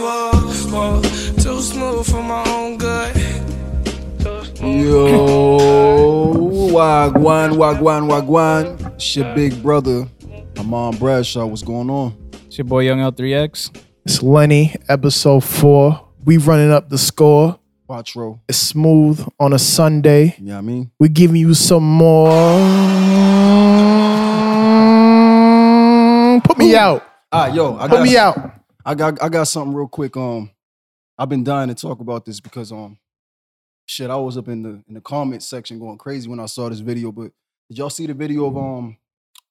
smooth, smooth, too smooth for my own good. Yo, wagwan, wagwan, wagwan. It's your big brother, Amon Bradshaw. What's going on? It's your boy Young L3X. It's Lenny, episode four. We running up the score. Quattro. It's smooth on a Sunday. You know what I mean? We giving you some more. Put me out. Ah, yo, I Put got me out. I got I got something real quick. Um, I've been dying to talk about this because um, shit, I was up in the in the comment section going crazy when I saw this video. But did y'all see the video of um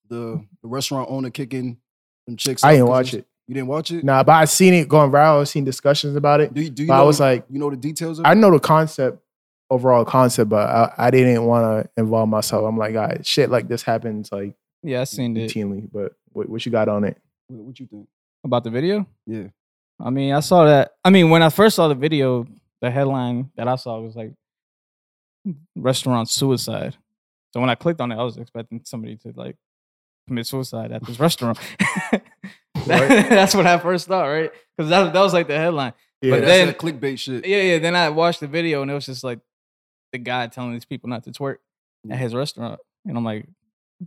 the the restaurant owner kicking them chicks? I didn't watch it. You didn't watch it? Nah, but I seen it going viral. I seen discussions about it. Do you, do you But I was like- you know the details of it? I know the concept, overall concept, but I, I didn't want to involve myself. I'm like, guys, shit like this happens like Yeah, I seen it routinely. But what, what you got on it? what, what you think? About the video. Yeah. I mean, I saw that. I mean, when I first saw the video, the headline that I saw was like restaurant suicide. So when I clicked on it, I was expecting somebody to like commit suicide at this restaurant. That- that's what I first thought, right? Because that, that was like the headline. Yeah, But that's then- clickbait shit. Yeah, yeah. Then I watched the video and it was just like the guy telling these people not to twerk Yeah. at his restaurant. And I'm like,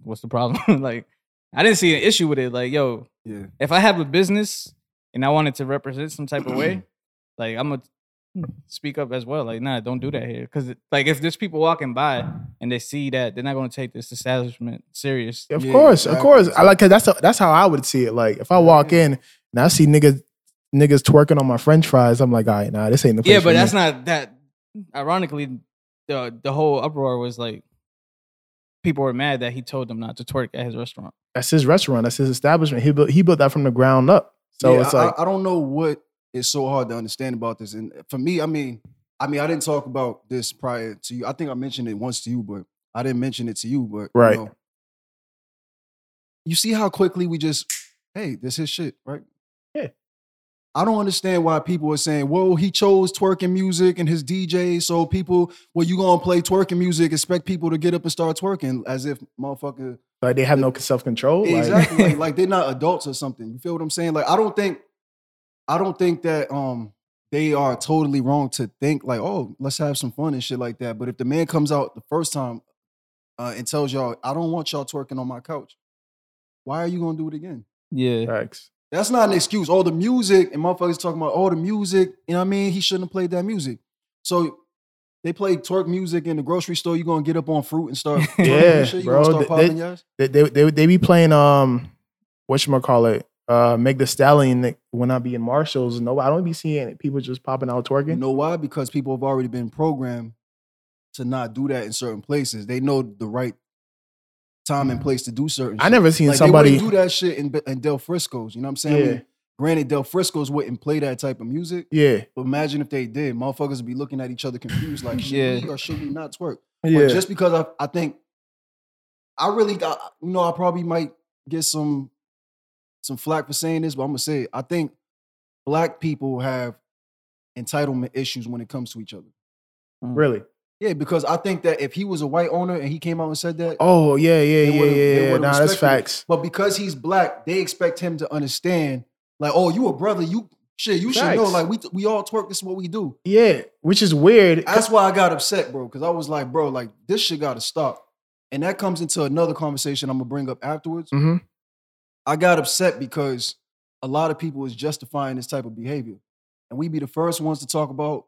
what's the problem? like, I didn't see an issue with it. Like, yo, Yeah. if I have a business and I wanted to represent some type of way, like I'm gonna speak up as well. Like, nah, don't do that here. Cause like if there's people walking by and they see that, they're not gonna take this establishment serious. Of Yeah, course, of course. I like 'cause that's that's how I would see it. Like if I walk in and I see niggas niggas twerking on my French fries, I'm like, all right, nah, this ain't the place. Yeah, for but me." that's not that ironically, the the whole uproar was like people were mad that he told them not to twerk at his restaurant. that's his restaurant. That's his establishment. He built he built that from the ground up. So Yeah, it's I- like I, I don't know what is so hard to understand about this. And for me, I mean, I mean, I didn't talk about this prior to you. I think I mentioned it once to you, but I didn't mention it to you. But you Right. know, you see how quickly we just, hey, this is shit, right? Yeah. I don't understand why people are saying, "Whoa, he chose twerking music and his DJ, so people, well, you gonna play twerking music, expect people to get up and start twerking as if motherfucker like they have no self control. Exactly. Like, like they're not adults or something. You feel what I'm saying? Like I don't think I don't think that um they are totally wrong to think like, oh, let's have some fun and shit like that. But if the man comes out the first time uh, and tells y'all, I don't want y'all twerking on my couch, why are you gonna do it again? Yeah. Facts. That's not an excuse. All the music, and motherfuckers talking about all the music, you know what I mean? He shouldn't have played that music. So they play twerk music in the grocery store. You gonna get up on fruit and start twerking Yeah, and shit? You bro. gonna start They- popping they-? They they they, be playing um what you call it uh Meg the Stallion when I be in Marshalls. No, I don't be seeing people just popping out twerking. You know why? Because people have already been programmed to not do that in certain places. They know the right time and place to do certain. I shit. never seen like, somebody. They do that shit in, in Del Frisco's. You know what I'm saying? I Yeah. mean, granted, Del Frisco's wouldn't play that type of music. yeah, But imagine if they did, motherfuckers would be looking at each other confused, like, should Yeah. we or should we not twerk? yeah. But just because I, I think I really got, you know, I probably might get some some flack for saying this, but I'm gonna say it. I think black people have entitlement issues when it comes to each other. Mm. really. Yeah, because I think that if he was a white owner and he came out and said that, Oh yeah, yeah, yeah, yeah. yeah. Nah, that's facts. but because he's black, they expect him to understand, like, oh, you a brother, you shit, you should know, like we we all twerk, this is what we do. Yeah, which is weird. That's why I got upset, bro, because I was like, bro, like this shit got to stop. And that comes into another conversation I'm gonna bring up afterwards. hmm I got upset because a lot of people is justifying this type of behavior. And we be the first ones to talk about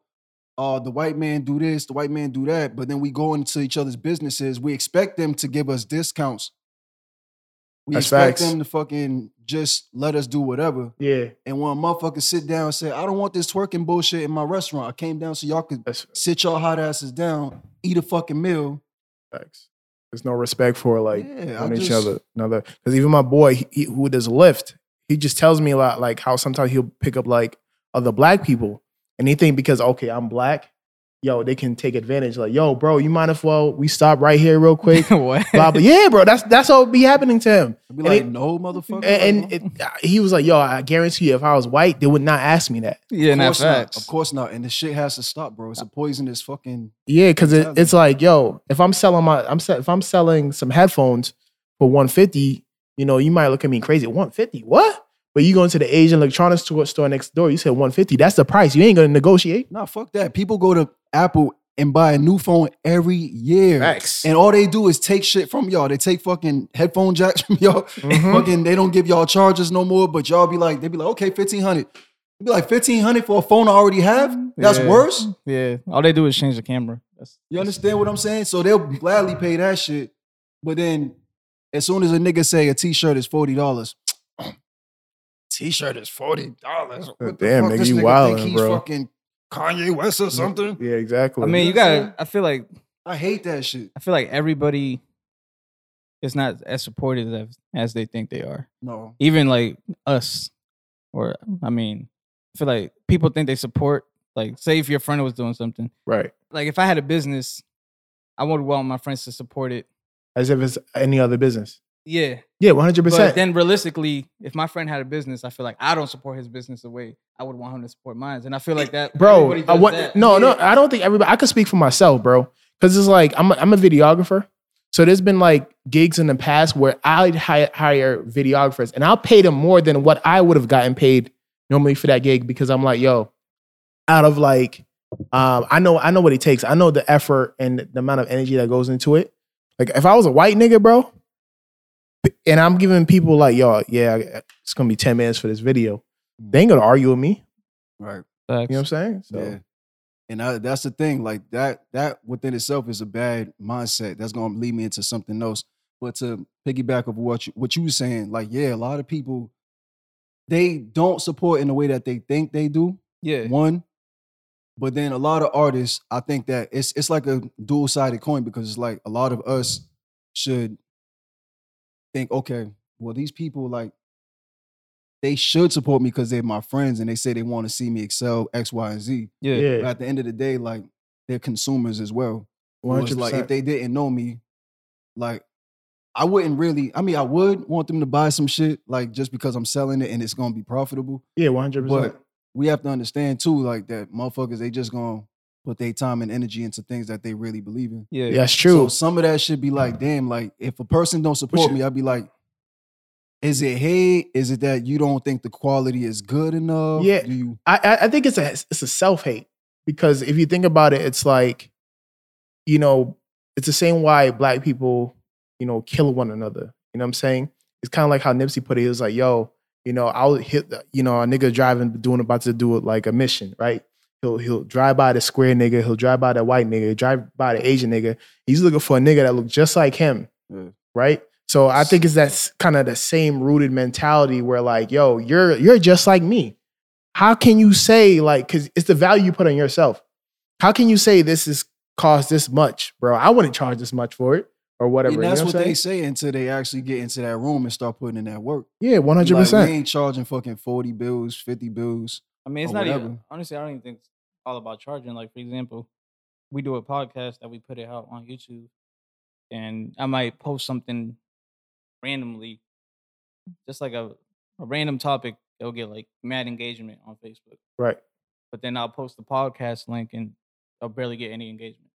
uh the white man do this, the white man do that, but then we go into each other's businesses. We expect them to give us discounts. We That's expect facts. them to fucking just let us do whatever. Yeah, And when a motherfucker sit down and say, I don't want this twerking bullshit in my restaurant. I came down so y'all could that's sit your hot asses down, eat a fucking meal. facts. There's no respect for like Yeah, I on each just- other. Another because even my boy he, he- who does Lyft, he just tells me a lot like how sometimes he'll pick up like other black people and he think because okay I'm black, yo they can take advantage. Like yo bro, you might as well we stop right here real quick. what? blah blah. Yeah, bro, that's that's what be happening to him. I'd be And like, it- no, motherfucker. And, and it, he was like, yo, I guarantee you, if I was white, they would not ask me that. yeah, Of course not. facts. Of course not. And the shit has to stop, bro. It's a poisonous fucking. Yeah, because it, it's like, yo, if I'm selling my, I'm se- if I'm selling some headphones for 150, you know, you might look at me crazy. 150, what? But you go into the Asian electronics store, store next door, you said 150. That's the price. You ain't gonna negotiate. Nah, fuck that. People go to Apple and buy a new phone every year. Facts. And all they do is take shit from y'all. They take fucking headphone jacks from y'all. Mhm. Fucking, they don't give y'all charges no more. But y'all be like, they be like, okay, fifteen hundred. Be like fifteen hundred for a phone I already have. That's Yeah. worse. Yeah, all they do is change the camera. That's, You understand what I'm saying? So they'll gladly pay that shit. But then, as soon as a nigga say a t-shirt is forty dollars, t-shirt is forty dollars. Uh, damn, nigga, you wildin', bro. fucking Kanye West or something. Yeah, exactly. I mean, you know what I'm gotta. I feel like I hate that shit. I feel like everybody is not as supportive as as they think they are. No. Even like us, or I mean, I feel like people think they support. Like, say if your friend was doing something, right. like if I had a business, I would want my friends to support it. As if it's any other business. Yeah, Yeah, 100%. but then realistically, if my friend had a business, I feel like I don't support his business the way I would want him to support mine, and I feel like that, bro. everybody I does want that. no, no. Yeah. I don't think everybody. I could speak for myself, bro. Because it's like I'm a, I'm a videographer, so there's been like gigs in the past where I'd hire, hire videographers, and I'll pay them more than what I would have gotten paid normally for that gig because I'm like, yo, out of like, um, I know I know what it takes. I know the effort and the amount of energy that goes into it. Like if I was a white nigga, bro, and I'm giving people like, y'all, yeah, it's gonna be ten minutes for this video. Mm. They ain't gonna argue with me. Right. Facts. You know what I'm saying? So. Yeah. And I, that's the thing. Like that, that within itself is a bad mindset. That's gonna lead me into something else. But to piggyback of what you, what you were saying, like, yeah, a lot of people they don't support in the way that they think they do. yeah, One, but then a lot of artists, I think that it's it's like a dual sided coin because it's like a lot of us should think, okay, well, these people like they should support me because they're my friends and they say they want to see me excel X, Y, and Z. yeah, yeah. But at the end of the day, like they're consumers as well. So One it's hundred like if they didn't know me, like I wouldn't really. I mean, I would want them to buy some shit, like just because I'm selling it and it's gonna be profitable. Yeah, one hundred percent. But we have to understand too, like that motherfuckers, they just gonna put their time and energy into things that they really believe in. yeah, Yeah, that's true. So some of that should be like, damn, like if a person don't support should- me, I'd be like, is it hate? Is it that you don't think the quality is good enough? Yeah. Do you I, I I think it's a it's a self hate because if you think about it, it's like, you know, it's the same why black people, you know, kill one another. You know what I'm saying? It's kind of like how Nipsey put it. He was like, "Yo, you know, I'll hit, the, you know, a nigga driving, doing about to do it like a mission, right? He'll he'll drive by the square nigga, he'll drive by the white nigga, drive by the Asian nigga. He's looking for a nigga that look just like him, Yeah. right? So I think it's that kind of the same rooted mentality where like, yo, you're you're just like me. How can you say like, because it's the value you put on yourself. How can you say this is cost this much, bro? I wouldn't charge this much for it or whatever. And you that's know what I'm they say until they actually get into that room and start putting in that work. Yeah, one hundred percent. we ain't charging fucking 40 bills, 50 bills. I mean, it's not whatever. even honestly. I don't even think it's all about charging. Like for example, we do a podcast that we put it out on YouTube, and I might post something randomly, just like a, a random topic. They'll get like mad engagement on Facebook, Right. but then I'll post the podcast link and I'll barely get any engagement.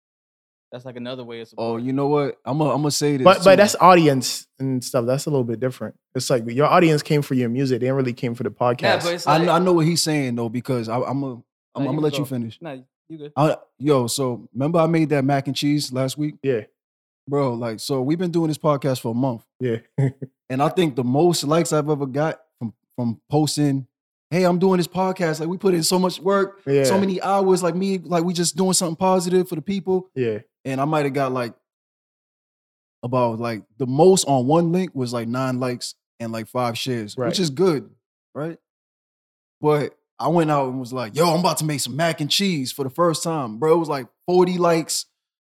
That's like another way of Oh, you know what? I'm gonna I'm gonna say this. But too. but that's audience and stuff. That's a little bit different. It's like your audience came for your music. They didn't really came for the podcast. yeah, but it's I, like, kn- I know what he's saying though because I, I'm a I'm, Nah, I'm gonna can let you finish. No, you good. I, yo, so remember I made that mac and cheese last week, yeah, bro? Like, so we've been doing this podcast for a month, yeah. and I think the most likes I've ever got from from posting, "Hey, I'm doing this podcast." Like, we put in so much work, yeah. so many hours. Like me, like we just doing something positive for the people. Yeah. and I might have got like about like the most on one link was like nine likes and like five shares, Right. which is good, right? But I went out and was like, "Yo, I'm about to make some mac and cheese for the first time, bro." It was like 40 likes,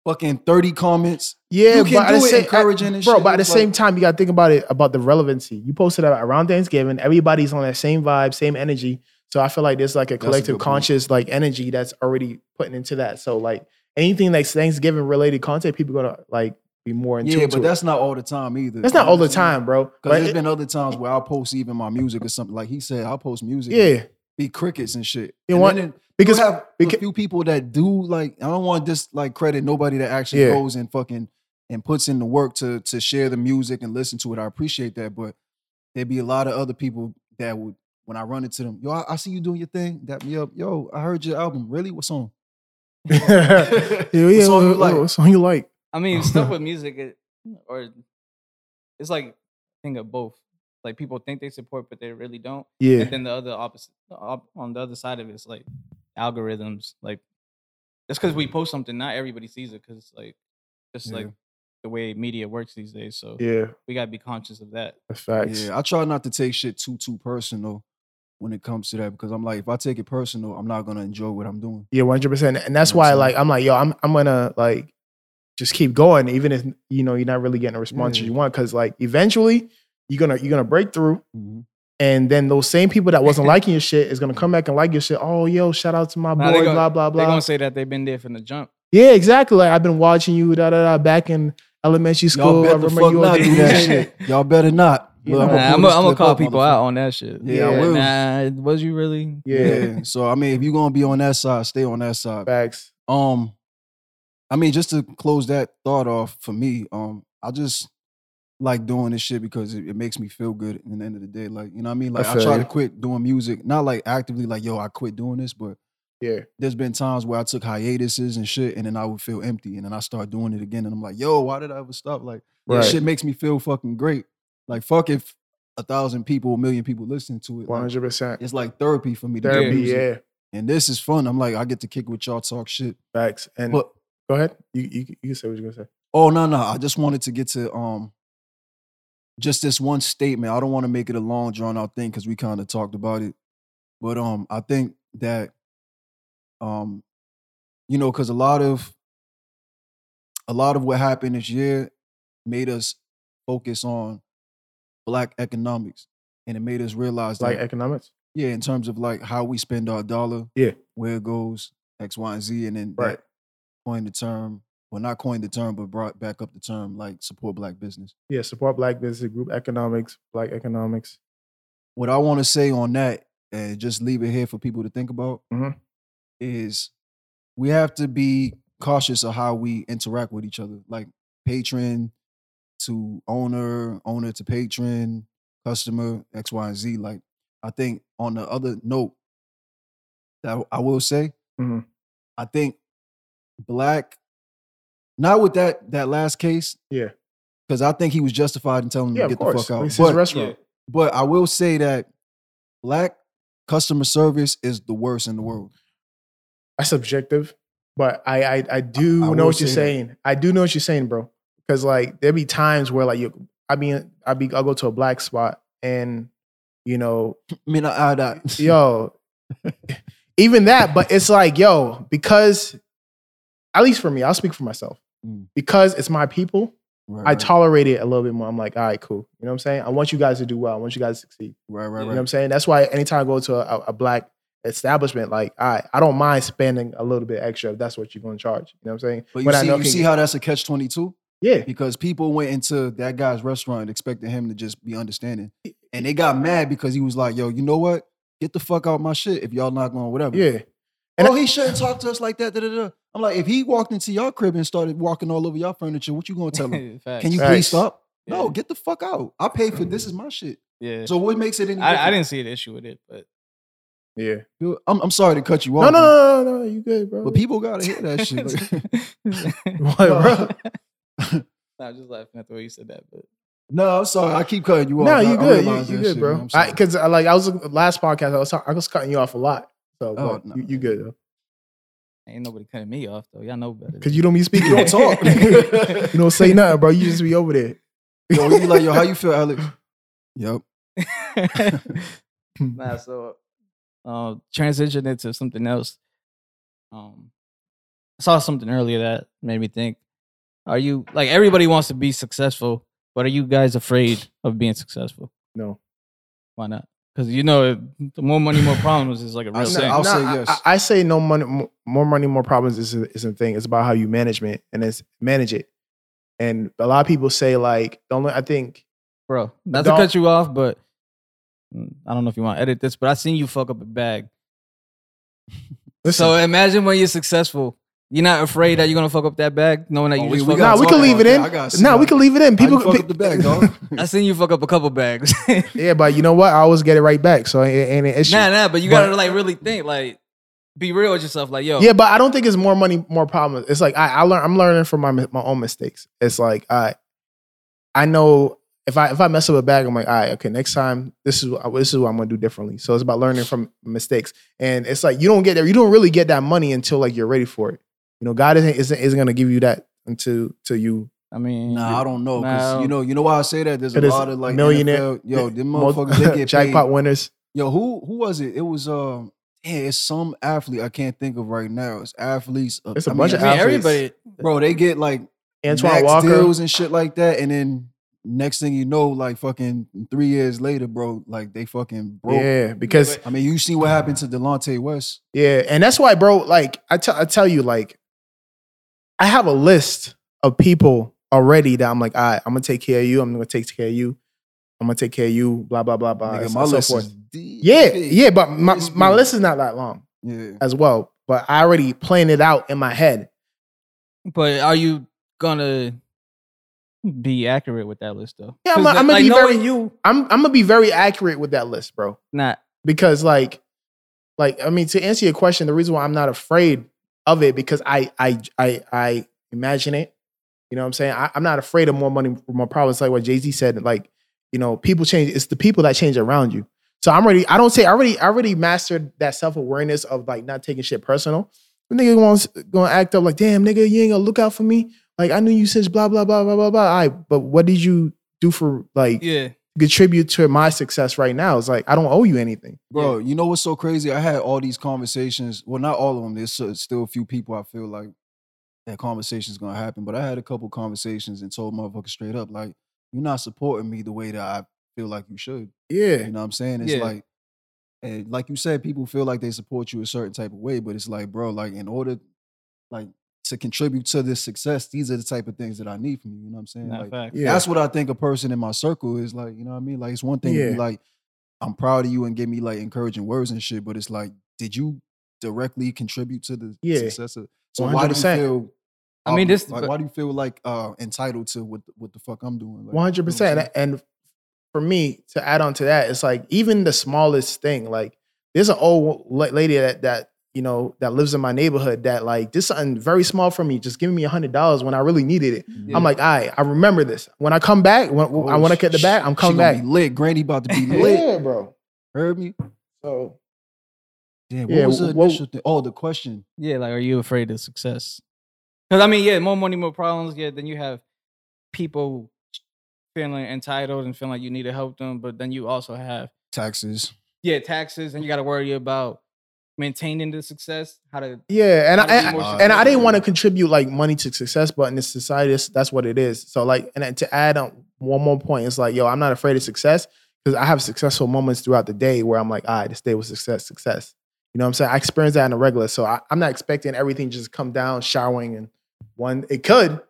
fucking 30 comments. Yeah, You can do it same, encouraging and bro. shit. But at the It's same time, you got to think about it about the relevancy. You posted it around Thanksgiving. Everybody's on that same vibe, same energy. So I feel like there's like a a collective point. conscious like energy that's already putting into that. So like anything like Thanksgiving related content, people gonna like be more in Yeah, but it. that's not all the time either. That's not all the time, bro. Because there's it- been other times where I'll post even my music or something. Like he said, I'll post music. yeah, Be crickets and shit. You and want- then because you have beca- a few people that do like I don't want to just like credit nobody that actually Yeah. goes and fucking and puts in the work to to share the music and listen to it. I appreciate that, but there'd be a lot of other people that would when I run into them, yo, I, I see you doing your thing. Dap me up, yo. I heard your album. Really? What song? yeah, yeah. What song you what- like? What song you like? I mean, stuff with music, it, or it's like a thing of both. Like people think they support, but they really don't. Yeah, And then the other opposite, the op- on the other side of it's like algorithms. Like just because we post something, not everybody sees it because like just like the way media works these days. So yeah. we gotta be conscious of that. That's facts. Yeah, I try not to take shit too too personal when it comes to that because I'm like, if I take it personal, I'm not gonna enjoy what I'm doing. Yeah, one hundred percent. And that's You know why, like, I'm like, yo, I'm I'm gonna like just keep going, even if you know you're not really getting a response Yeah. you want, because like eventually you're gonna you're gonna break through, Mhm. and then those same people that wasn't liking your shit is gonna come back and like your shit. Oh, yo, shout out to my Nah, boy, they gon- blah blah They're blah. gonna say that they've been there from the jump. yeah, exactly. Like I've been watching you, da da da, back in elementary Y'all school. I better remember you not on do that TV. shit. Y'all better not. You Look, Nah, I'm gonna call people out on that shit. Yeah, I Yeah, will. Nah, was you really? Yeah, Yeah. So I mean, if you're gonna be on that side, stay on that side. facts. Um, I mean, just to close that thought off for me, um, I just like doing this shit because it, it makes me feel good at the end of the day. Like, you know what I mean? Like I, feel try you. to quit doing music, not like actively like, yo, I quit doing this, but Yeah, there's been times where I took hiatuses and shit, and then I would feel empty, and then I start doing it again, and I'm like, yo, why did I ever stop? Like, Right. shit makes me feel fucking great. Like, fuck if a thousand people, a million people listen to it. hundred percent. it's like therapy for me. To do Therapy, music. yeah, And this is fun. I'm like, I get to kick with y'all, talk shit. facts. And But go ahead, you, you you can say what you're gonna say. oh no, no, I just wanted to get to um just this one statement. I don't want to make it a long drawn out thing because we kind of talked about it. But um, I think that um, you know, because a lot of a lot of what happened this year made us focus on black economics. And it made us realize Like that economics. yeah, in terms of like how we spend our dollar, Yeah. where it goes, X, Y, and Z, and then Right. that coined the term, well, not coined the term, but brought back up the term like support black business. Yeah, support black business, group economics, black economics. What I want to say on that, and just leave it here for people to think about, Mhm. is we have to be cautious of how we interact with each other, like patron to owner, owner to patron, customer, X, Y, and Z. Like, I think on the other note, that I will say, Mhm. I think black, not with that that last case, Yeah. because I think he was justified in telling him Yeah, to get the fuck out. It's his But, restaurant. but I will say that black customer service is the worst in the world. That's subjective, but I I, I do I know what you're say that. saying. I do know what you're saying, bro. Because like there be times where like you, I mean, I be I'll go to a black spot and you know, I mean, I, I, that yo, even that. But it's like yo, because at least for me, I'll speak for myself. Mm. Because it's my people, right, I right, tolerate it a little bit more. I'm like, all right, cool. You know what I'm saying? I want you guys to do well. I want you guys to succeed. right, right, You know what I'm saying? That's why anytime I go to a, a black establishment, like I I don't mind spending a little bit extra if that's what you're gonna charge. You know what I'm saying? But you When see, you see how that's a catch twenty two Yeah. because people went into that guy's restaurant expecting him to just be understanding, and they got mad because he was like, "Yo, you know what? Get the fuck out my shit if y'all not going whatever." Yeah. And oh, he shouldn't talk to us like that. Da, da, da. I'm like, if he walked into your crib and started walking all over your furniture, what you gonna tell him? Can you Facts. please stop? Yeah. No, get the fuck out. I paid for this. Is my shit. Yeah. So what makes it any? I, I didn't see an issue with it, but Yeah. You- I'm, I'm sorry to cut you off. no, no, no, no. You good, bro. But people gotta hear that shit. like- what, bro? Nah, I'm just laughing at the way you said that, but no, I'm sorry. I keep cutting you off. No, you I good. You, you good, shit, bro. man. I'm. Because I, uh, like I was last podcast, I was I was cutting you off a lot. So Oh, but no. you, you good though. ain't nobody cutting me off though. Y'all know better. Because you don't be speaking. You don't talk. you don't say nothing, bro. You just be over there. yo, you like, yo, how you feel, Alex? Yep. nah, so uh, transition into something else. Um, I saw something earlier that made me think: Are you like everybody wants to be successful, but are you guys afraid of being successful? No. Why not? Because you know, the more money, more problems is like a real said- thing. I'll say yes. I, I say no money, more money, more problems is a, is a thing. It's about how you management and it's manage it. And a lot of people say like, don't. let- I think bro. Not to cut you off, but mm, I don't know if you want to edit this, but I seen you fuck up a bag. listen, So imagine when you're successful You're not afraid that you're gonna fuck up that bag, knowing that Oh, you we- just we fuck gotta Nah, we up. talk can leave it in. that. I gotta Nah, we can leave it in. How you People, fuck up the bag, dog. I seen you fuck up a couple bags. yeah, but you know what? I always get it right back, so it ain't an issue. nah, nah, but you But- gotta like really think, like, be real with yourself. Like, yo, Yeah, but I don't think it's more money, more problems. It's like I, I learn. I'm learning from my my own mistakes. It's like I, I know if I if I mess up a bag, I'm like, all right, okay, next time this is what- this is what I'm gonna do differently. So it's about learning from mistakes, and it's like you don't get there. You don't really get that money until like you're ready for it. You know, God isn't isn't, isn't gonna give you that until till you. I mean, Nah, I don't know. Cause Nah. you know, you know why I say that? There's a lot of like millionaire- NFL, yo, them motherfuckers they get jackpot paid. winners. Yo, who who was it? It was um, yeah, it's some athlete I can't think of right now. It's athletes. uh, It's a I bunch mean, of I mean, athletes. everybody. bro. They get like Antoine max Walker. deals and shit like that, and then next thing you know, like fucking three years later, bro, like they fucking broke. Yeah, because I mean, you see what happened to Delonte West. Yeah, and that's why, bro. Like I tell, I tell you, like I have a list of people already that I'm like, all right, I'm gonna take care of you. I'm gonna take care of you. I'm gonna take care of you. Blah blah blah blah. Nigga, and my so list forth. is deep. Yeah, yeah, but my my list is not that long yeah. as well. But I already planned it out in my head. But are you gonna be accurate with that list though? Yeah, I'm 'Cause, a- I'm gonna like, be very- you. I'm I'm gonna be very accurate with that list, bro. Not because like like i mean to answer your question the reason why i'm not afraid of it because i i i, I imagine it. You know what i'm saying? I, i'm not afraid of more money more problems. Like what jay-z said like you know people change it's the people that change around you. So i'm already i don't say i already I already mastered that self-awareness of like not taking shit personal. The nigga wants gonna act up like damn nigga you ain't gonna look out for me. Like i knew you since blah blah blah blah blah blah. All right but what did you do for like yeah. Contribute to my success right now it's like i don't owe you anything Bro, you know what's so crazy? I had all these conversations. Well, not all of them. There's still a few people I feel like that conversation's gonna happen. But I had a couple conversations and told motherfuckers straight up, like, you're not supporting me the way that I feel like you should. yeah You know what I'm saying? It's Yeah. like, and like you said, people feel like they support you a certain type of way, but it's like, bro, like in order, like to contribute to this success, these are the type of things that I need from you. You know what I'm saying? Not like, fact. Yeah. that's what I think a person in my circle is like. You know what I mean? Like it's one thing to be like, I'm proud of you and give me like encouraging words and shit, but it's like, did you directly contribute to the Yeah. success of? So why do you feel? I mean, um, this- Like, but- why do you feel like uh entitled to what what the fuck I'm doing? One hundred you know what I'm percent. And for me to add on to that, it's like even the smallest thing. Like there's an old lady that that you know that lives in my neighborhood that like this something very small for me, just giving me a hundred dollars when I really needed it. Yeah. I'm like, all right, I remember this. When I come back, when oh, I Oh, want to get the sh- back, I'm she coming gonna back. Be lit. Granny about to be lit. Yeah, bro. Heard me? So Damn, what Yeah, was the what- initial thing? Oh, the question. Yeah, like, are you afraid of success? Because I mean, yeah, more money, more problems. Yeah, then you have people feeling entitled and feeling like you need to help them, but then you also have Taxes. yeah taxes, and you got to worry about maintaining the success. How to yeah, and How to I, be I and I didn't want to contribute like money to success, but in this society, that's, that's what it is. So like, and to add on one more point, it's like, yo, I'm not afraid of success because I have successful moments throughout the day where I'm like, all right, this day was success, success. You know what I'm saying? I experience that in a regular, so I, I'm not expecting everything just come down showering and one. It could,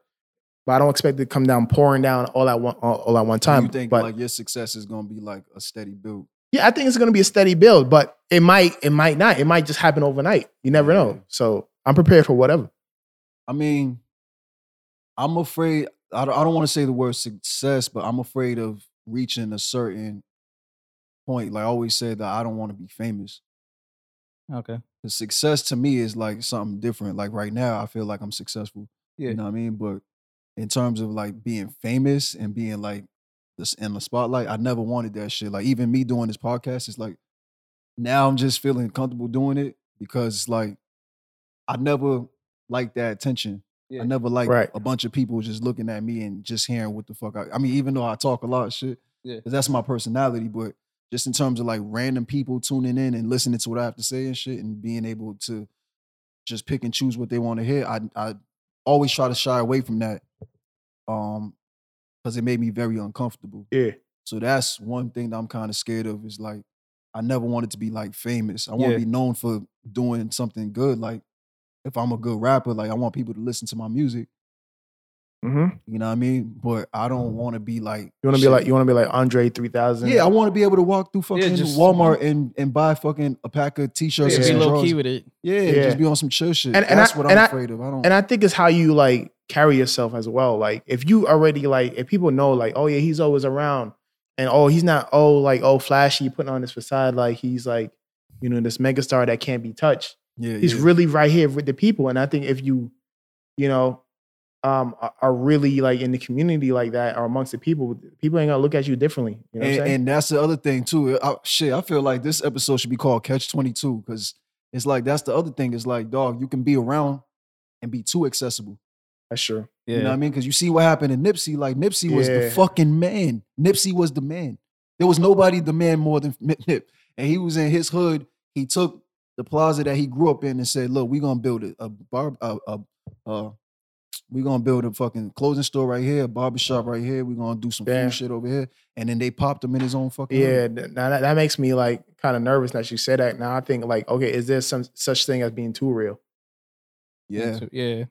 but I don't expect it to come down pouring down all at one all, all at one time. you think but like your success is gonna be like a steady build? Yeah, I think it's gonna be a steady build, but it might, it might not. It might just happen overnight. You never know. So I'm prepared for whatever. I mean, I'm afraid. I don't, I don't want to say the word success, but I'm afraid of reaching a certain point. Like I always said that I don't want to be famous. okay, The success to me is like something different. Like right now, I feel like I'm successful. Yeah. You know what I mean? But in terms of like being famous and being like this in the spotlight, I never wanted that shit. Like even me doing this podcast, it's like now I'm just feeling comfortable doing it because it's like I never liked that attention. Yeah. I never liked Right. a bunch of people just looking at me and just hearing what the fuck I, I mean, even though I talk a lot of shit, Yeah. 'cause that's my personality, but just in terms of like random people tuning in and listening to what I have to say and shit and being able to just pick and choose what they want to hear, I I always try to shy away from that. Um because it made me very uncomfortable. Yeah. So that's one thing that I'm kind of scared of is like I never wanted to be like famous. I want Yeah. to be known for doing something good. Like if I'm a good rapper, like I want people to listen to my music. hmm You know what I mean? But I don't want to be like You want to be like you want to be like Andre three thousand. Yeah, I want to be able to walk through fucking just- Walmart and, and buy fucking a pack of t-shirts Just and be some low key with it. Yeah, Yeah. just be on some chill shit. And- and That's I- what I'm and I- afraid of. I don't. and I think it's how you like carry yourself as well. Like if you already like if people know like oh yeah he's always around and oh he's not oh like oh flashy putting on this facade like he's like you know this megastar that can't be touched. yeah, He's yeah. really right here with the people, and I think if you you know um are- really like in the community like that or amongst the people, people ain't gonna look at you differently. You know what and, I'm saying? and that's the other thing too. I, shit, I feel like this episode should be called Catch Twenty Two because it's like that's the other thing. Is like, dog, you can be around and be too accessible. That's true. Yeah. You know what I mean? Because you see what happened in Nipsey. Like Nipsey was the fucking man. Nipsey was the man. There was nobody the man more than Nip. And he was in his hood. He took the plaza that he grew up in and said, "Look, we're gonna build a, a bar, a, a, a we're gonna build a fucking clothing store right here, a barbershop right here. We're gonna do some Damn. food shit over here." And then they popped him in his own fucking Yeah, hood. th- now that, that makes me like kind of nervous that you said that. Now I think like, okay, is there some such thing as being too real? yeah. Yeah.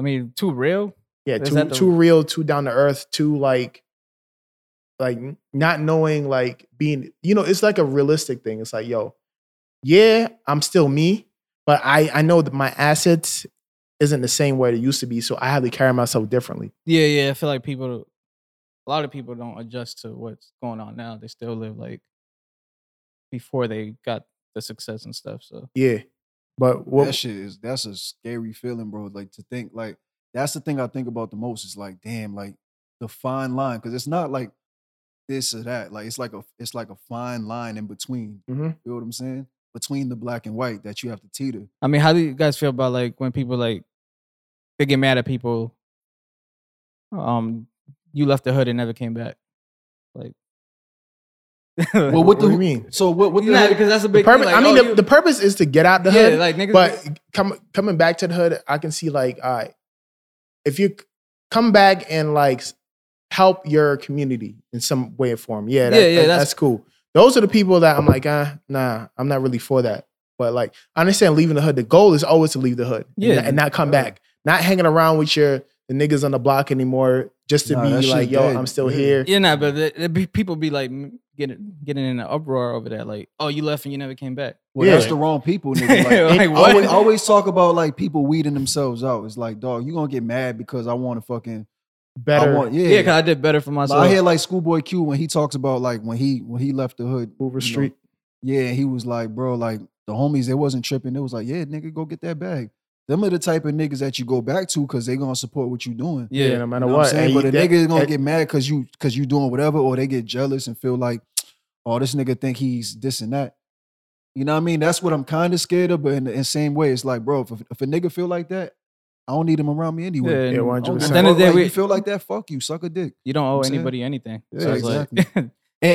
I mean, too real. Yeah, Is too the- too real, too down to earth, too like like not knowing like being you know, it's like a realistic thing. It's like, yo, yeah, I'm still me, but I I know that my assets isn't the same way it used to be, so I have to carry myself differently. Yeah, yeah. I feel like people, a lot of people don't adjust to what's going on now. They still live like before they got the success and stuff. So Yeah. But what that shit is that's a scary feeling, bro. Like to think like that's the thing I think about the most. Is like, damn, like the fine line because it's not like this or that. Like it's like a it's like a fine line in between. Mhm. You know what I'm saying? Between the black and white that you have to teeter. I mean, how do you guys feel about like when people like they get mad at people? Um, you left the hood and never came back. Like, Well, what, what do the you mean? So what? What the Nah, because that's a big. purpose, thing, like, I mean, oh, the, you- the purpose is to get out the yeah, hood. like niggas. but come, coming back to the hood, I can see like, all right, if you come back and like help your community in some way or form, yeah, that, Yeah, yeah, that- that's- that's cool. Those are the people that I'm like, ah, nah, I'm not really for that. But like, I understand leaving the hood. The goal is always to leave the hood, Yeah, not- and, not come yeah. back, not hanging around with your the niggas on the block anymore, just to Nah, be like, yo, dead. I'm still Yeah. here. yeah, nah, but the, the people be like m- getting getting in an uproar over that. Like, oh, you left and you never came back. well, yeah. that's the wrong people, nigga. Like, Like, I always, always talk about like people weeding themselves out. It's like, dog, you gonna get mad because I want to fucking Better I want, yeah. Yeah, because I did better for But myself. I hear like Schoolboy Q when he talks about like when he when he left the hood, Hoover you know, Street. Yeah, he was like, bro, like the homies, they wasn't tripping. It was like, yeah, nigga, go get that bag. Them are the type of niggas that you go back to because they gonna support what you doing. yeah, Yeah, no matter You know what. I'm saying? But you- a nigga is gonna that- get mad because you because you doing whatever, or they get jealous and feel like, oh, this nigga think he's this and that. You know what I mean? That's what I'm kind of scared of. But in the in same way, it's like, bro, if, if a nigga feel like that, I don't need him around me anyway. Yeah, Yeah, 100%. I don't give At the end of the day, Like, we- you feel like that? Fuck you, suck a dick. you don't owe I'm saying? anybody anything. Yeah, so it's like, And,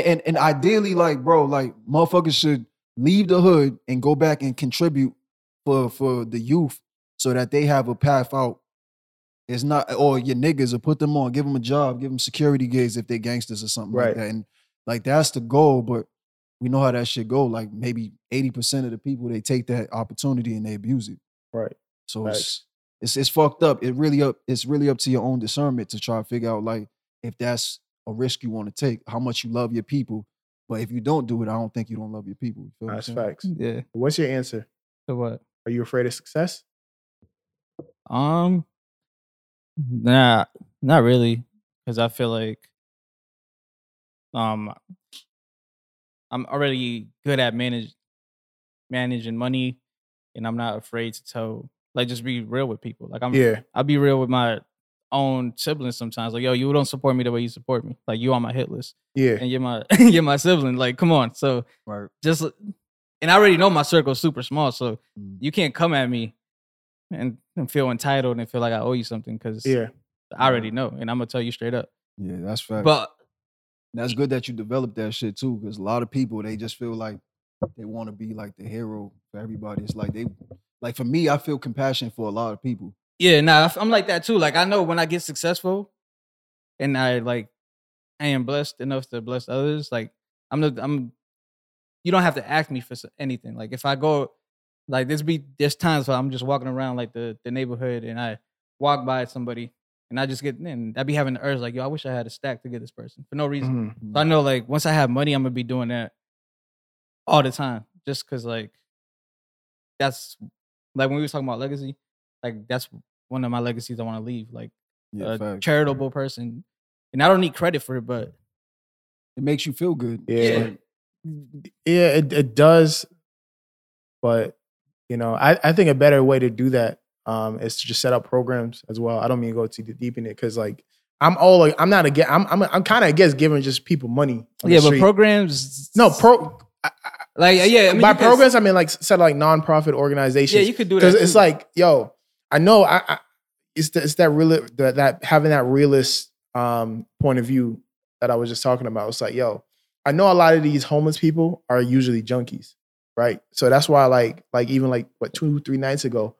and and ideally, like, bro, like motherfuckers should leave the hood and go back and contribute for for the youth so that they have a path out. It's not or your niggas or put them on, give them a job, give them security gigs if they gangsters or something Right. like that. And like that's the goal, but we know how that shit go. Like maybe 80% of the people they take that opportunity and they abuse it. Right. So Facts. it's, it's it's fucked up. It really up. It's really up to your own discernment to try to figure out like if that's a risk you want to take, how much you love your people. But if you don't do it, I don't think you don't love your people. You feel That's facts. yeah. What's your answer? To what? Are you afraid of success? Um, nah, not really, because I feel like um, I'm already good at manage managing money, and I'm not afraid to tell, like, just be real with people. Like, I'm, Yeah. I'll be real with my own siblings sometimes. Like, yo, you don't support me the way you support me. Like, you on my hit list, Yeah. and you're my you're my sibling. Like, come on. So Right. just, and I already know my circle's super small, so Mm. you can't come at me and, and feel entitled and feel like I owe you something because Yeah. I already know, and I'm gonna tell you straight up. Yeah, that's fact. But that's good that you developed that shit too, because a lot of people they just feel like they want to be like the hero for everybody. It's like they, like for me, I feel compassion for a lot of people. yeah, nah, I'm like that too. Like I know when I get successful, and I like I am blessed enough to bless others. Like I'm the I'm. You don't have to ask me for anything. Like if I go, like there's be there's times where I'm just walking around like the the neighborhood and I walk by somebody and I just get in. I be having the urge like, yo, I wish I had a stack to get this person for no reason. Mhm. So I know like once I have money, I'm gonna be doing that all the time, just cause like that's like when we was talking about legacy, like that's one of my legacies I want to leave, like Yeah, a facts. charitable person, and I don't need credit for it, but it makes you feel good. Yeah. Like, Yeah, it, it does. But you know, I, I think a better way to do that um, is to just set up programs as well. I don't mean to go too deep in it because like I'm all like I'm not against I'm I'm, I'm kind of against giving just people money. on yeah, but street. programs, no pro I- I- like yeah, I mean, by programs I mean like set like nonprofit organizations. yeah, you could do that because it's like yo i know i, I it's, the, it's that real that, that having that realist um point of view that i was just talking about it's like yo i know a lot of these homeless people are usually junkies right so that's why like like even like what two three nights ago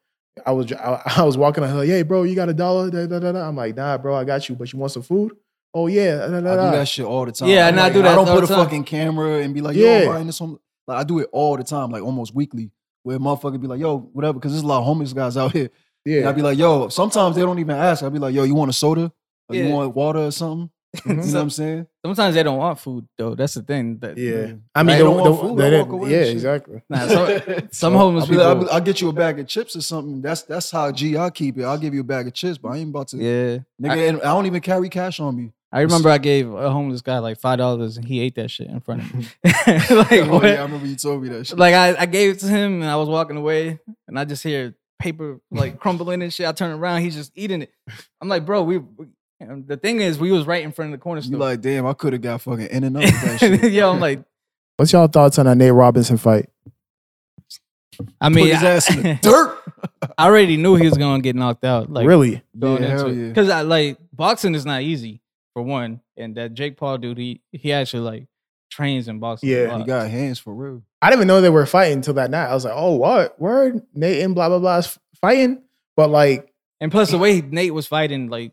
i was i, I was walking on like hey bro you got a dollar da, da, da, da. i'm like nah bro i got you but you want some food oh yeah da, da, da, I do that shit all the time. Yeah, I'm and I do that I don't all put a the time. fucking camera and be like, Yeah. yo, buying this home. Like I do it all the time, like almost weekly. Where motherfucker be like, yo, whatever, because there's a lot of homeless guys out here. And yeah I'd be like, yo, sometimes they don't even ask. I'd be like, yo, you want a soda? Or you want water or something? Mhm. You know what I'm saying? sometimes they don't want food though. That's the thing. That, yeah Yeah. i mean They the, don't want the- food, the- they'll walk away yeah shit. exactly Nah, so, some homeless I'll, be like, I'll, people. be- I'll get you a bag of chips or something. That's that's how G I keep it. I'll give you a bag of chips, but I ain't about to. yeah, Nigga, and I don't even carry cash on me. I remember I gave a homeless guy like five dollars and he ate that shit in front of me. like, oh, what? yeah, I remember you told me that shit. like I, I gave it to him and I was walking away and I just hear paper like crumbling and shit. I turn around, he's just eating it. I'm like, bro, we. We- and the thing is, we was right in front of the corner store. You like, damn, I could have got fucking in and out with that shit. Yo, I'm like, what's y'all thoughts on that nate robinson fight I Put mean, his ass in the I, dirt. I already knew he was gonna get knocked out. Like really going Yeah, hell into yeah. because I like boxing is not easy for one, and that Jake Paul dude, he he actually like trains in boxing. Yeah, he. He got hands for real. I didn't even know they were fighting until that night. I was like, oh, what? Word? Nate and blah, blah, blah is fighting. But like, and plus the way Nate was fighting, like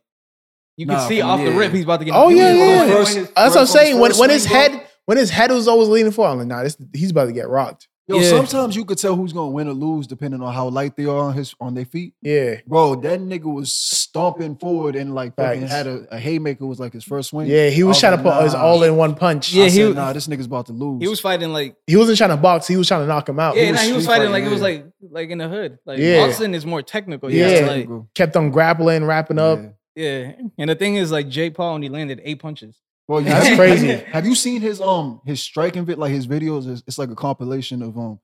you can Nah, see from- off the yeah. rip, he's about to get. oh, he yeah, was yeah. going in first- That's what I'm saying. When, when his swing, bro. head when his head was always leaning forward, I'm like, nah, this, he's about to get rocked. Yo, Yeah. sometimes you could tell who's gonna win or lose depending on how light they are on his on their feet. Yeah. Bro, that nigga was stomping forward and like fucking Facts. had a, a haymaker was like his first swing. Yeah, he was I trying to like, put his all in one punch. Yeah, I he said, was- nah, this nigga's about to lose. He was fighting like He wasn't trying to box. He was trying to knock him out. yeah, he nah, was, he was street fighting fighting, like it was like like in the hood. Like Yeah. boxing is more technical. Yeah. Yeah, like kept on grappling, wrapping up. Yeah. Yeah. And the thing is, like Jake Paul only landed eight punches. Bro, you- That's have you- crazy. Have you seen his um his striking vid like his videos? It's, it's like a compilation of um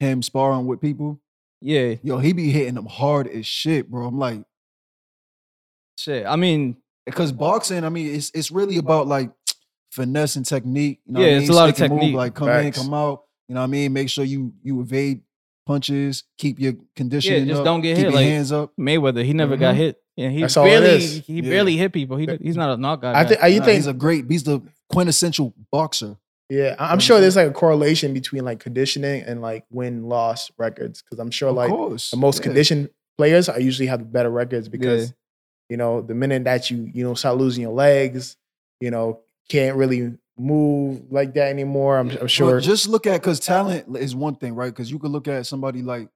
him sparring with people. Yeah, Yo, he be hitting them hard as shit, bro. I'm like, shit. I mean, because boxing, I mean, it's it's really about like finesse and technique. You know Yeah, what I it's mean? a lot of Stick and move, technique. like come Facts. in, come out. You know what I mean? Make sure you you evade punches, keep your conditioning Yeah, just up, don't get keep hit, your like- hands up. Mayweather, he never got Mhm. hit. Yeah, he That's barely is. he Yeah. barely hit people. He he's not a knockout. I guy. think. You Nah, think? he's a great, he's the quintessential boxer. Yeah, I- I'm sure there's like a correlation between like conditioning and like win loss records because I'm sure Of like course. the most yeah. conditioned players are usually have better records because Yeah. you know the minute that you you know start losing your legs, you know can't really move like that anymore. I'm, I'm Bro, sure. just look at because talent is one thing, right? Because you could look at somebody like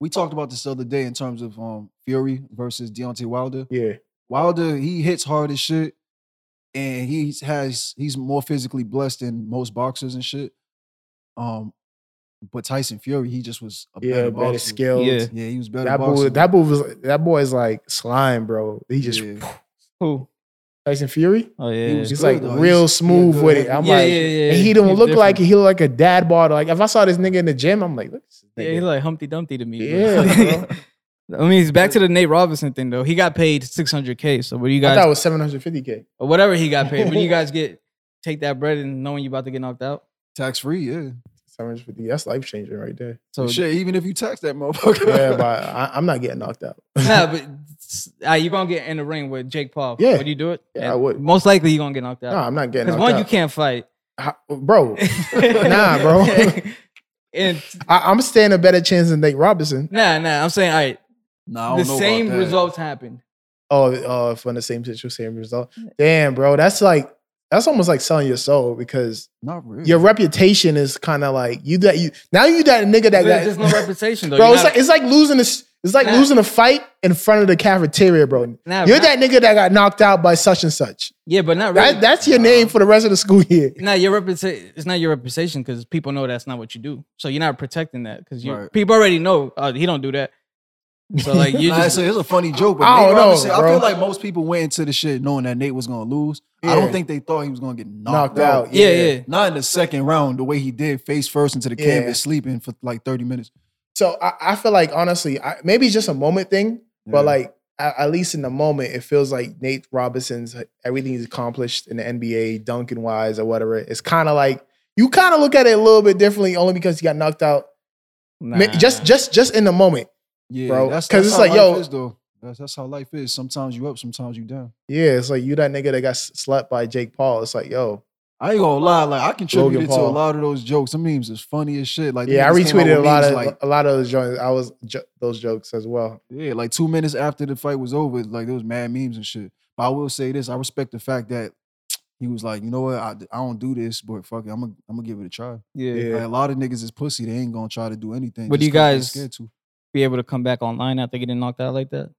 we talked about this the other day in terms of um Fury versus Deontay Wilder. yeah, Wilder, he hits hard as shit, and he has he's more physically blessed than most boxers and shit. Um, but Tyson Fury, he just was a yeah, better better boxer. skills. Yeah. Yeah, he was better. That boxer. boy, that boy was that boy is like slime, bro. He just Yeah. Who? Tyson Fury. Oh yeah, He was He's good, like though. real He's- he smooth good with it. I'm yeah, like, yeah, yeah. and he don't He's look like different. he look like a dad bod. Like if I saw this nigga in the gym, I'm like, look, at this Yeah, he's like Humpty Dumpty to me. bro. Yeah, I mean, he's back to the Nate Robinson thing though. He got paid 600k. So what do you guys? I guys thought it was 750k. or whatever he got paid? When you guys get take that bread and knowing you about to get knocked out. tax free. Yeah, 750. That's life changing right there. So shit. Even if you tax that motherfucker, Yeah, but I, I'm not getting knocked out. nah, but uh, you're gonna get in the ring with Jake Paul. Yeah. would you do it? Yeah, I would. Most likely you're gonna get knocked out. no, I'm not getting because one out. you can't fight. How- bro. Nah, bro. and I, I'm standing a better chance than Nate Robinson. nah, nah. I'm saying all right. nah, I The same results happened. Oh, uh, from the same situation, same result. Damn, bro, that's like that's almost like selling your soul because Not really. your reputation is kind of like you that you now you that nigga that There's, there's no reputation though. bro. It's not- like it's like losing this. It's like Nah. losing a fight in front of the cafeteria, bro. Nah, You're not- that nigga that got knocked out by such and such. Yeah, but not really. That, that's your name for the rest of the school year. not your reputation. It's not your reputation because people know that's not what you do. So you're not protecting that because Right. people already know uh, he don't do that. So like you just it's, a, it's a funny joke, but I Nate don't know, Robinson, I bro. feel like most people went into the shit knowing that Nate was gonna lose. I Yeah. don't think they thought he was gonna get knocked, Knocked out. out. yeah yeah. Not in the second round, the way he did, face first into the Yeah. canvas, sleeping for like 30 minutes. So I, I feel like honestly, I, maybe it's just a moment thing, but like at, at least in the moment, it feels like Nate Robinson's everything he's accomplished in the NBA, dunking wise or whatever. It's kind of like you kind of look at it a little bit differently, only because he got knocked out. Ma- Nah. Just just just in the moment. Yeah, Bro, that's 'cause that's it's how like, life yo- is, though. That's, that's how life is. Sometimes you up, sometimes you down. Yeah, it's like you that nigga that got slapped by Jake Paul. It's like yo, I ain't gonna lie, like I contributed to a lot of those jokes. Some memes is funny as shit. Like yeah, I niggas came out retweeted a lot memes of like a lot of those jokes. I was jo- those jokes as well. Yeah, like two minutes after the fight was over, like there was mad memes and shit. But I will say this: I respect the fact that he was like, you know what, I, I don't do this, but fuck it, I'm gonna I'm gonna give it a try. yeah. Yeah. Like, a lot of niggas is pussy; they ain't gonna try to do anything. But just you 'cause they guys- scared to. Be able to come back online after getting knocked out like that.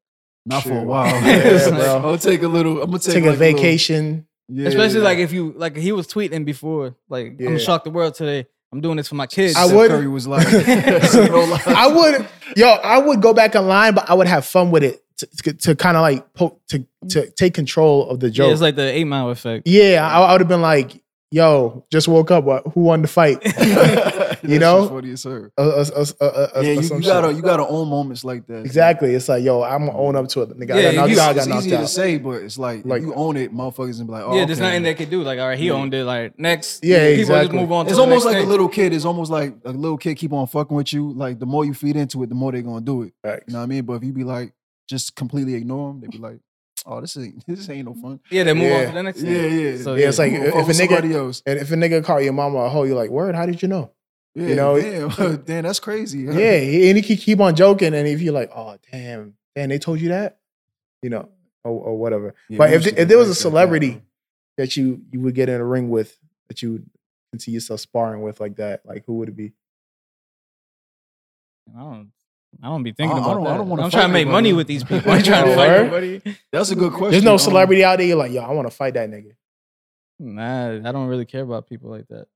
Not for a while. Yeah, I'm bro. gonna take a little. I'm gonna take, Take, like a vacation. Little, yeah, Especially yeah. like if you like he was tweeting before, like Yeah. I'm shocked the world today. I'm doing this for my kids. I would- Curry was like. I would, yo, I would go back online, but I would have fun with it to, to, to kind of like po- to to take control of the yeah, joke. it's like the eight mile effect. Yeah, I, I would have been like, yo, just woke up. What? Who won the fight? you know? funny as her. Uh, uh, uh, Yeah, you, some you gotta you gotta own moments like that. exactly. It's like, yo, I'm gonna own up to it. Nigga, Yeah, I got knocked you- out. I It's got knocked easy to say, but it's like, Like- if you own it, motherfuckers and be like, oh, yeah, there's okay. nothing they could do. Like, all right, he Yeah. owned it. Like next, Yeah, people just exactly. move on. It's the almost next like a little kid. It's almost like a little kid keep on fucking with you. Like the more you feed into it, the more they're gonna do it. Facts. You know what I mean? But if you be like, just completely ignore them, they be like, oh, this ain't this ain't no fun. Yeah, they move on Yeah. to the next. Yeah, thing. yeah. So Yeah, it's like You if a nigga, somebody else. and if a nigga call your mama a hoe, you're like, word, how did you know? Yeah, you know, damn, damn, that's crazy. Yeah, and he can keep on joking, and if you're like, oh damn, damn, they told you that, you know, or, or whatever. Yeah, but if used if there was a like that, celebrity that you you would get in a ring with, that you can see yourself sparring with like that, like who would it be? I don't. I don't be thinking I- I about don't- I don't wanna I'm trying to make nobody. money with these people. I'm trying to fight Word? nobody. that's a good question. There's no celebrity out there. You're like, yo, I want to fight that nigga. Nah, I don't really care about people like that.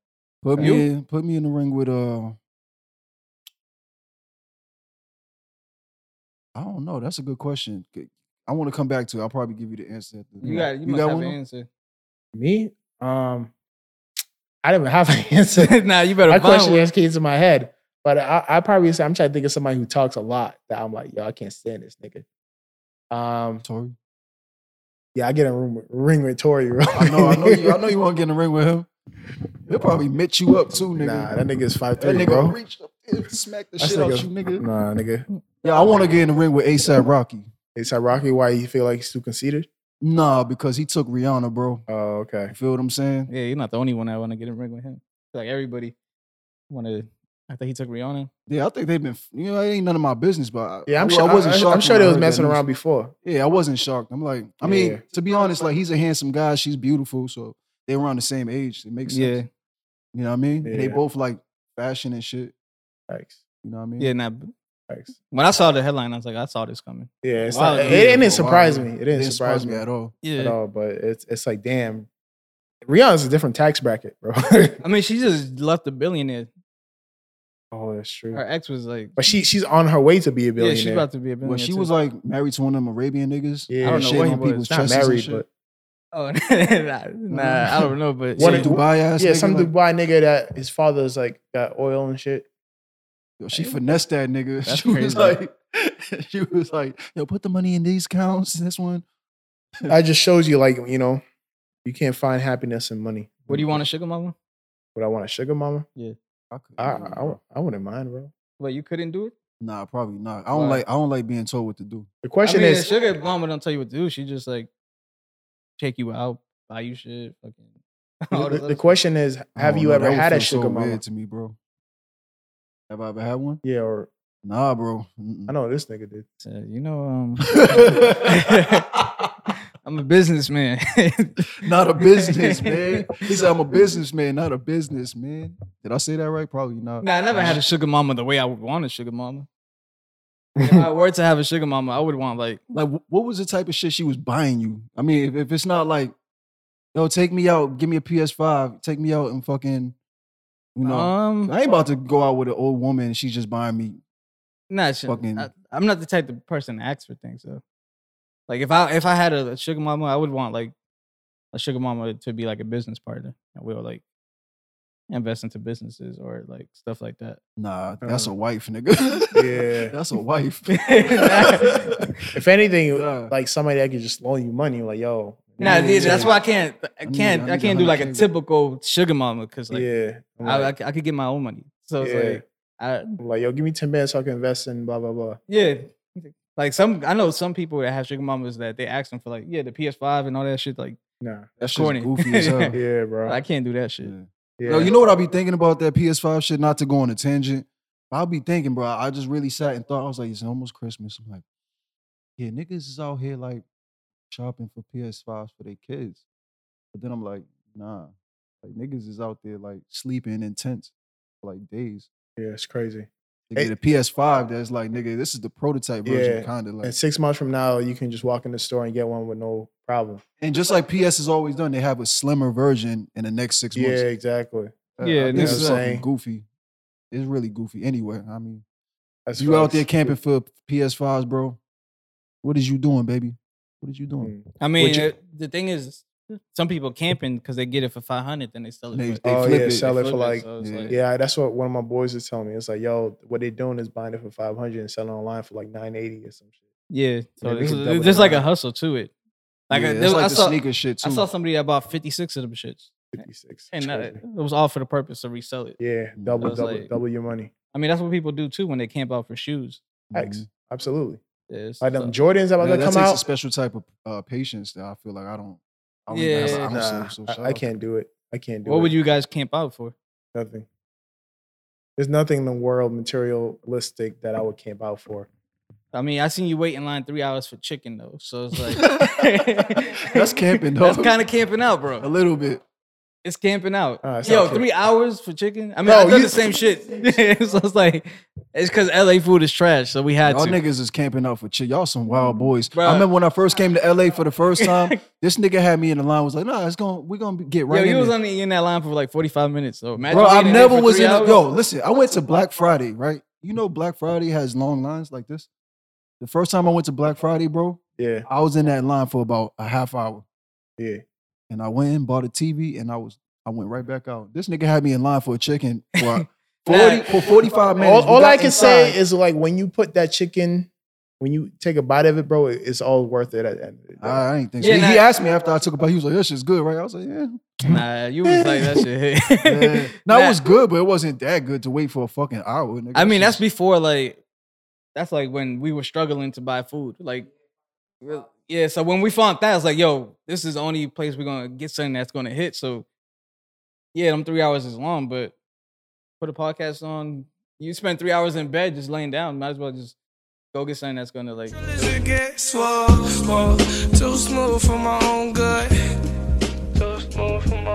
Put me You? in, put me in the ring with uh. I don't know. That's a good question. I want to come back to. it. I'll probably give you the answer. At the, You got. You, You must got have one? an answer. Me? Um, I didn't have an answer. nah, you better My question one. just came to my head, but I, I probably say I'm trying to think of somebody who talks a lot that I'm like, yo, I can't stand this nigga. Um, Tory. yeah, I get in a room with, ring with Tory. Bro. I know. I know you. I know you want to get in the ring with him. He'll probably mit you up too, nigga. Nah, that nigga is five that three, nigga bro. reach up there, smack the That shit out nigga- you, nigga. Nah, nigga. Yeah, I want to get in the ring with ASAP Rocky. It's like Rocky. Why you feel like he's too conceited? Nah, because he took Rihanna, bro. Oh, okay. You feel what I'm saying? Yeah, you're not the only one that want to get in the ring with him. Like everybody want to. I think he took Rihanna. Yeah, I think they've been. You know, it ain't none of my business, but I- Yeah, I'm I, sure. I wasn't I, shocked. am sure they was messing around before. Yeah, I wasn't shocked. I'm like, I mean, Yeah. to be honest, like he's a handsome guy. She's beautiful, so they were around the same age. It makes sense. Yeah, You know what I mean? And they both like fashion and shit. Thanks. You know what I mean? yeah. Nah, Thanks. when I saw the headline, I was like, I saw this coming. Yeah, it's Wow, not, yeah, it, it didn't surprise while. me. It didn't, Didn't surprise me at all. Yeah, at all. But it's it's like, damn, Rihanna's a different tax bracket, bro. I mean, she just left a billionaire. Oh, that's true. Her ex was like, But she she's on her way to be a yeah, billionaire. she's about to be a billionaire. Well, she too. was like married to one of them Arabian niggas. Yeah, I don't know shitting what he on was. people's not chests and married, shit. but oh, nah, nah, I don't know, but Some One- she- Dubai ass. yeah, nigga, some like, Dubai nigga that his father's like got oil and shit. Yo, she finessed that nigga. That's she was crazy. like, she was like, yo, put the money in these accounts. This one. I just shows you, like, you know, you can't find happiness in money. what do you want a sugar mama? What I want a sugar mama? I, could, I, I, I wouldn't mind, bro. But you couldn't do it? nah, probably not. I don't Why? like. I don't like being told what to do. The question I mean, is, a sugar mama don't tell you what to do. She just like take you out, buy you shit, fucking. the, the question is, have you know, ever had a feel so sugar mama? to me, bro. Have I ever had one? Yeah, or Nah, bro. Mm-mm. I know this nigga did. Uh, you know, um, I'm a businessman. not a business man. He said I'm a businessman, not a businessman. Did I say that right? Probably not. Nah, I never had a sugar mama the way I would want a sugar mama. if I were to have a sugar mama, I would want like Like, what was the type of shit she was buying you? I mean, if, if it's not like, yo, take me out, give me a PS5, take me out and fucking, you know, um I ain't about to go out with an old woman and she's just buying me. Not sure. fucking- I, I'm not the type of person to ask for things. So, like if I if I had a, sugar mama, I would want like a sugar mama to be like a business partner, and we'll like invest into businesses or like stuff like that. Nah, that's a Uh, wife, nigga. yeah. that's a wife. If anything, Yeah. like somebody that could just loan you money, like yo. Nah, Yeah. that's why I can't. I can't. I I, need can't do like a typical sugar mama because like yeah. I'm I, I, like, c- I could get my own money. So it's Yeah. like, I, like, yo, give me 10 bands so I can invest in blah blah blah. yeah. Like some, I know some people that have sugar mamas that they ask them for like, yeah, the PS5 and all that shit. Like, Nah. That's just corny. goofy as hell. Yeah, bro. I can't do that shit. Yeah. yeah. Yo, you know what I'll be thinking about that PS5 shit? Not to go on a tangent. but I'll be thinking, bro. I just really sat and thought, I was like, it's almost Christmas. I'm like, yeah, niggas is out here like shopping for PS5s for their kids. But then I'm like, nah. Like niggas is out there like sleeping in tents for like days. yeah, it's crazy. They get a PS5 that's like, nigga, this is the prototype version, Yeah, kind of like. And six months from now, you can just walk in the store and get one with no problem. And just like PS has always done, they have a slimmer version in the next six months. Yeah, months. exactly. Uh, Yeah, I think this is- fucking goofy. It's really goofy. Anyway, I mean, That's you out there camping for PS5s, bro. What is you doing, baby? What is you doing? Mm. I mean, you- uh, the thing is, some people camping because they get it for 500, then they sell it They- for they oh flip yeah, it. sell they it for flip like so yeah. like- yeah. That's what one of my boys is telling me. It's like yo, what they're doing is buying it for five hundred and selling online for like nine eighty or some shit. Yeah, so Yeah, there's, there's like a hustle to it. Like yeah, I, there- like I the saw, sneaker shit too. I saw somebody that bought 56 of them shits, Fifty six. and uh, it was all for the purpose to resell it. yeah, Mm. double I was double like- double your money. I mean, that's what people do too when they camp out for shoes. X, Mhm. absolutely. Yeah, it's- Like them so- Jordans about Yeah, to that come takes a out. special type of uh, patience that I feel like I don't. I don't Yeah, even have an nah, ounce Nah, of, so I- I, can't do it. I can't do what it. What would you guys camp out for? Nothing. There's nothing in the world materialistic that I would camp out for. I mean, I seen you wait in line three hours for chicken though, so it's like That's camping, though. That's kind of camping out, bro. a little bit. It's camping out. It's Yo, not three hours for chicken. I mean, Bro, I done you- the same shit. so it's like it's because LA food is trash, so we had Y'all to. niggas is camping out for chicken. Y'all some wild boys. Bruh. I remember when I first came to LA for the first time. this nigga had me in the line. Was like, nah, it's gonna We're gonna get right Yo, in you was there. only in that line for like forty five minutes. So imagine Bro, I never was in. A, hours. yo, listen. I went to Black Friday, right? You know, Black Friday has long lines like this. The first time I went to Black Friday, bro, Yeah, I was in that line for about a half hour, yeah. And I went in, bought a TV, and I was, I went right back out. This nigga had me in line for a chicken for forty for forty five minutes. All, all I can say is like when you put that chicken, when you take a bite of it, bro, it's all worth it at the end of the day. I, I ain't think so. Yeah, he, nah. he asked me after I took a bite. He was like, "This shit's good, right?" I was like, "Yeah." Nah, you was like that shit. yeah. No, Nah, it was good, but it wasn't that good to wait for a fucking hour. Nigga. I mean, that's before like that's like when we were struggling to buy food. Like, real- yeah, so when we found that, I was like, yo, this is the only place we're gonna get something that's gonna hit. So yeah, them three hours is long, but put a podcast on. You spend three hours in bed just laying down. Might as well just go get something that's gonna like too smooth for my own good. Too smooth for my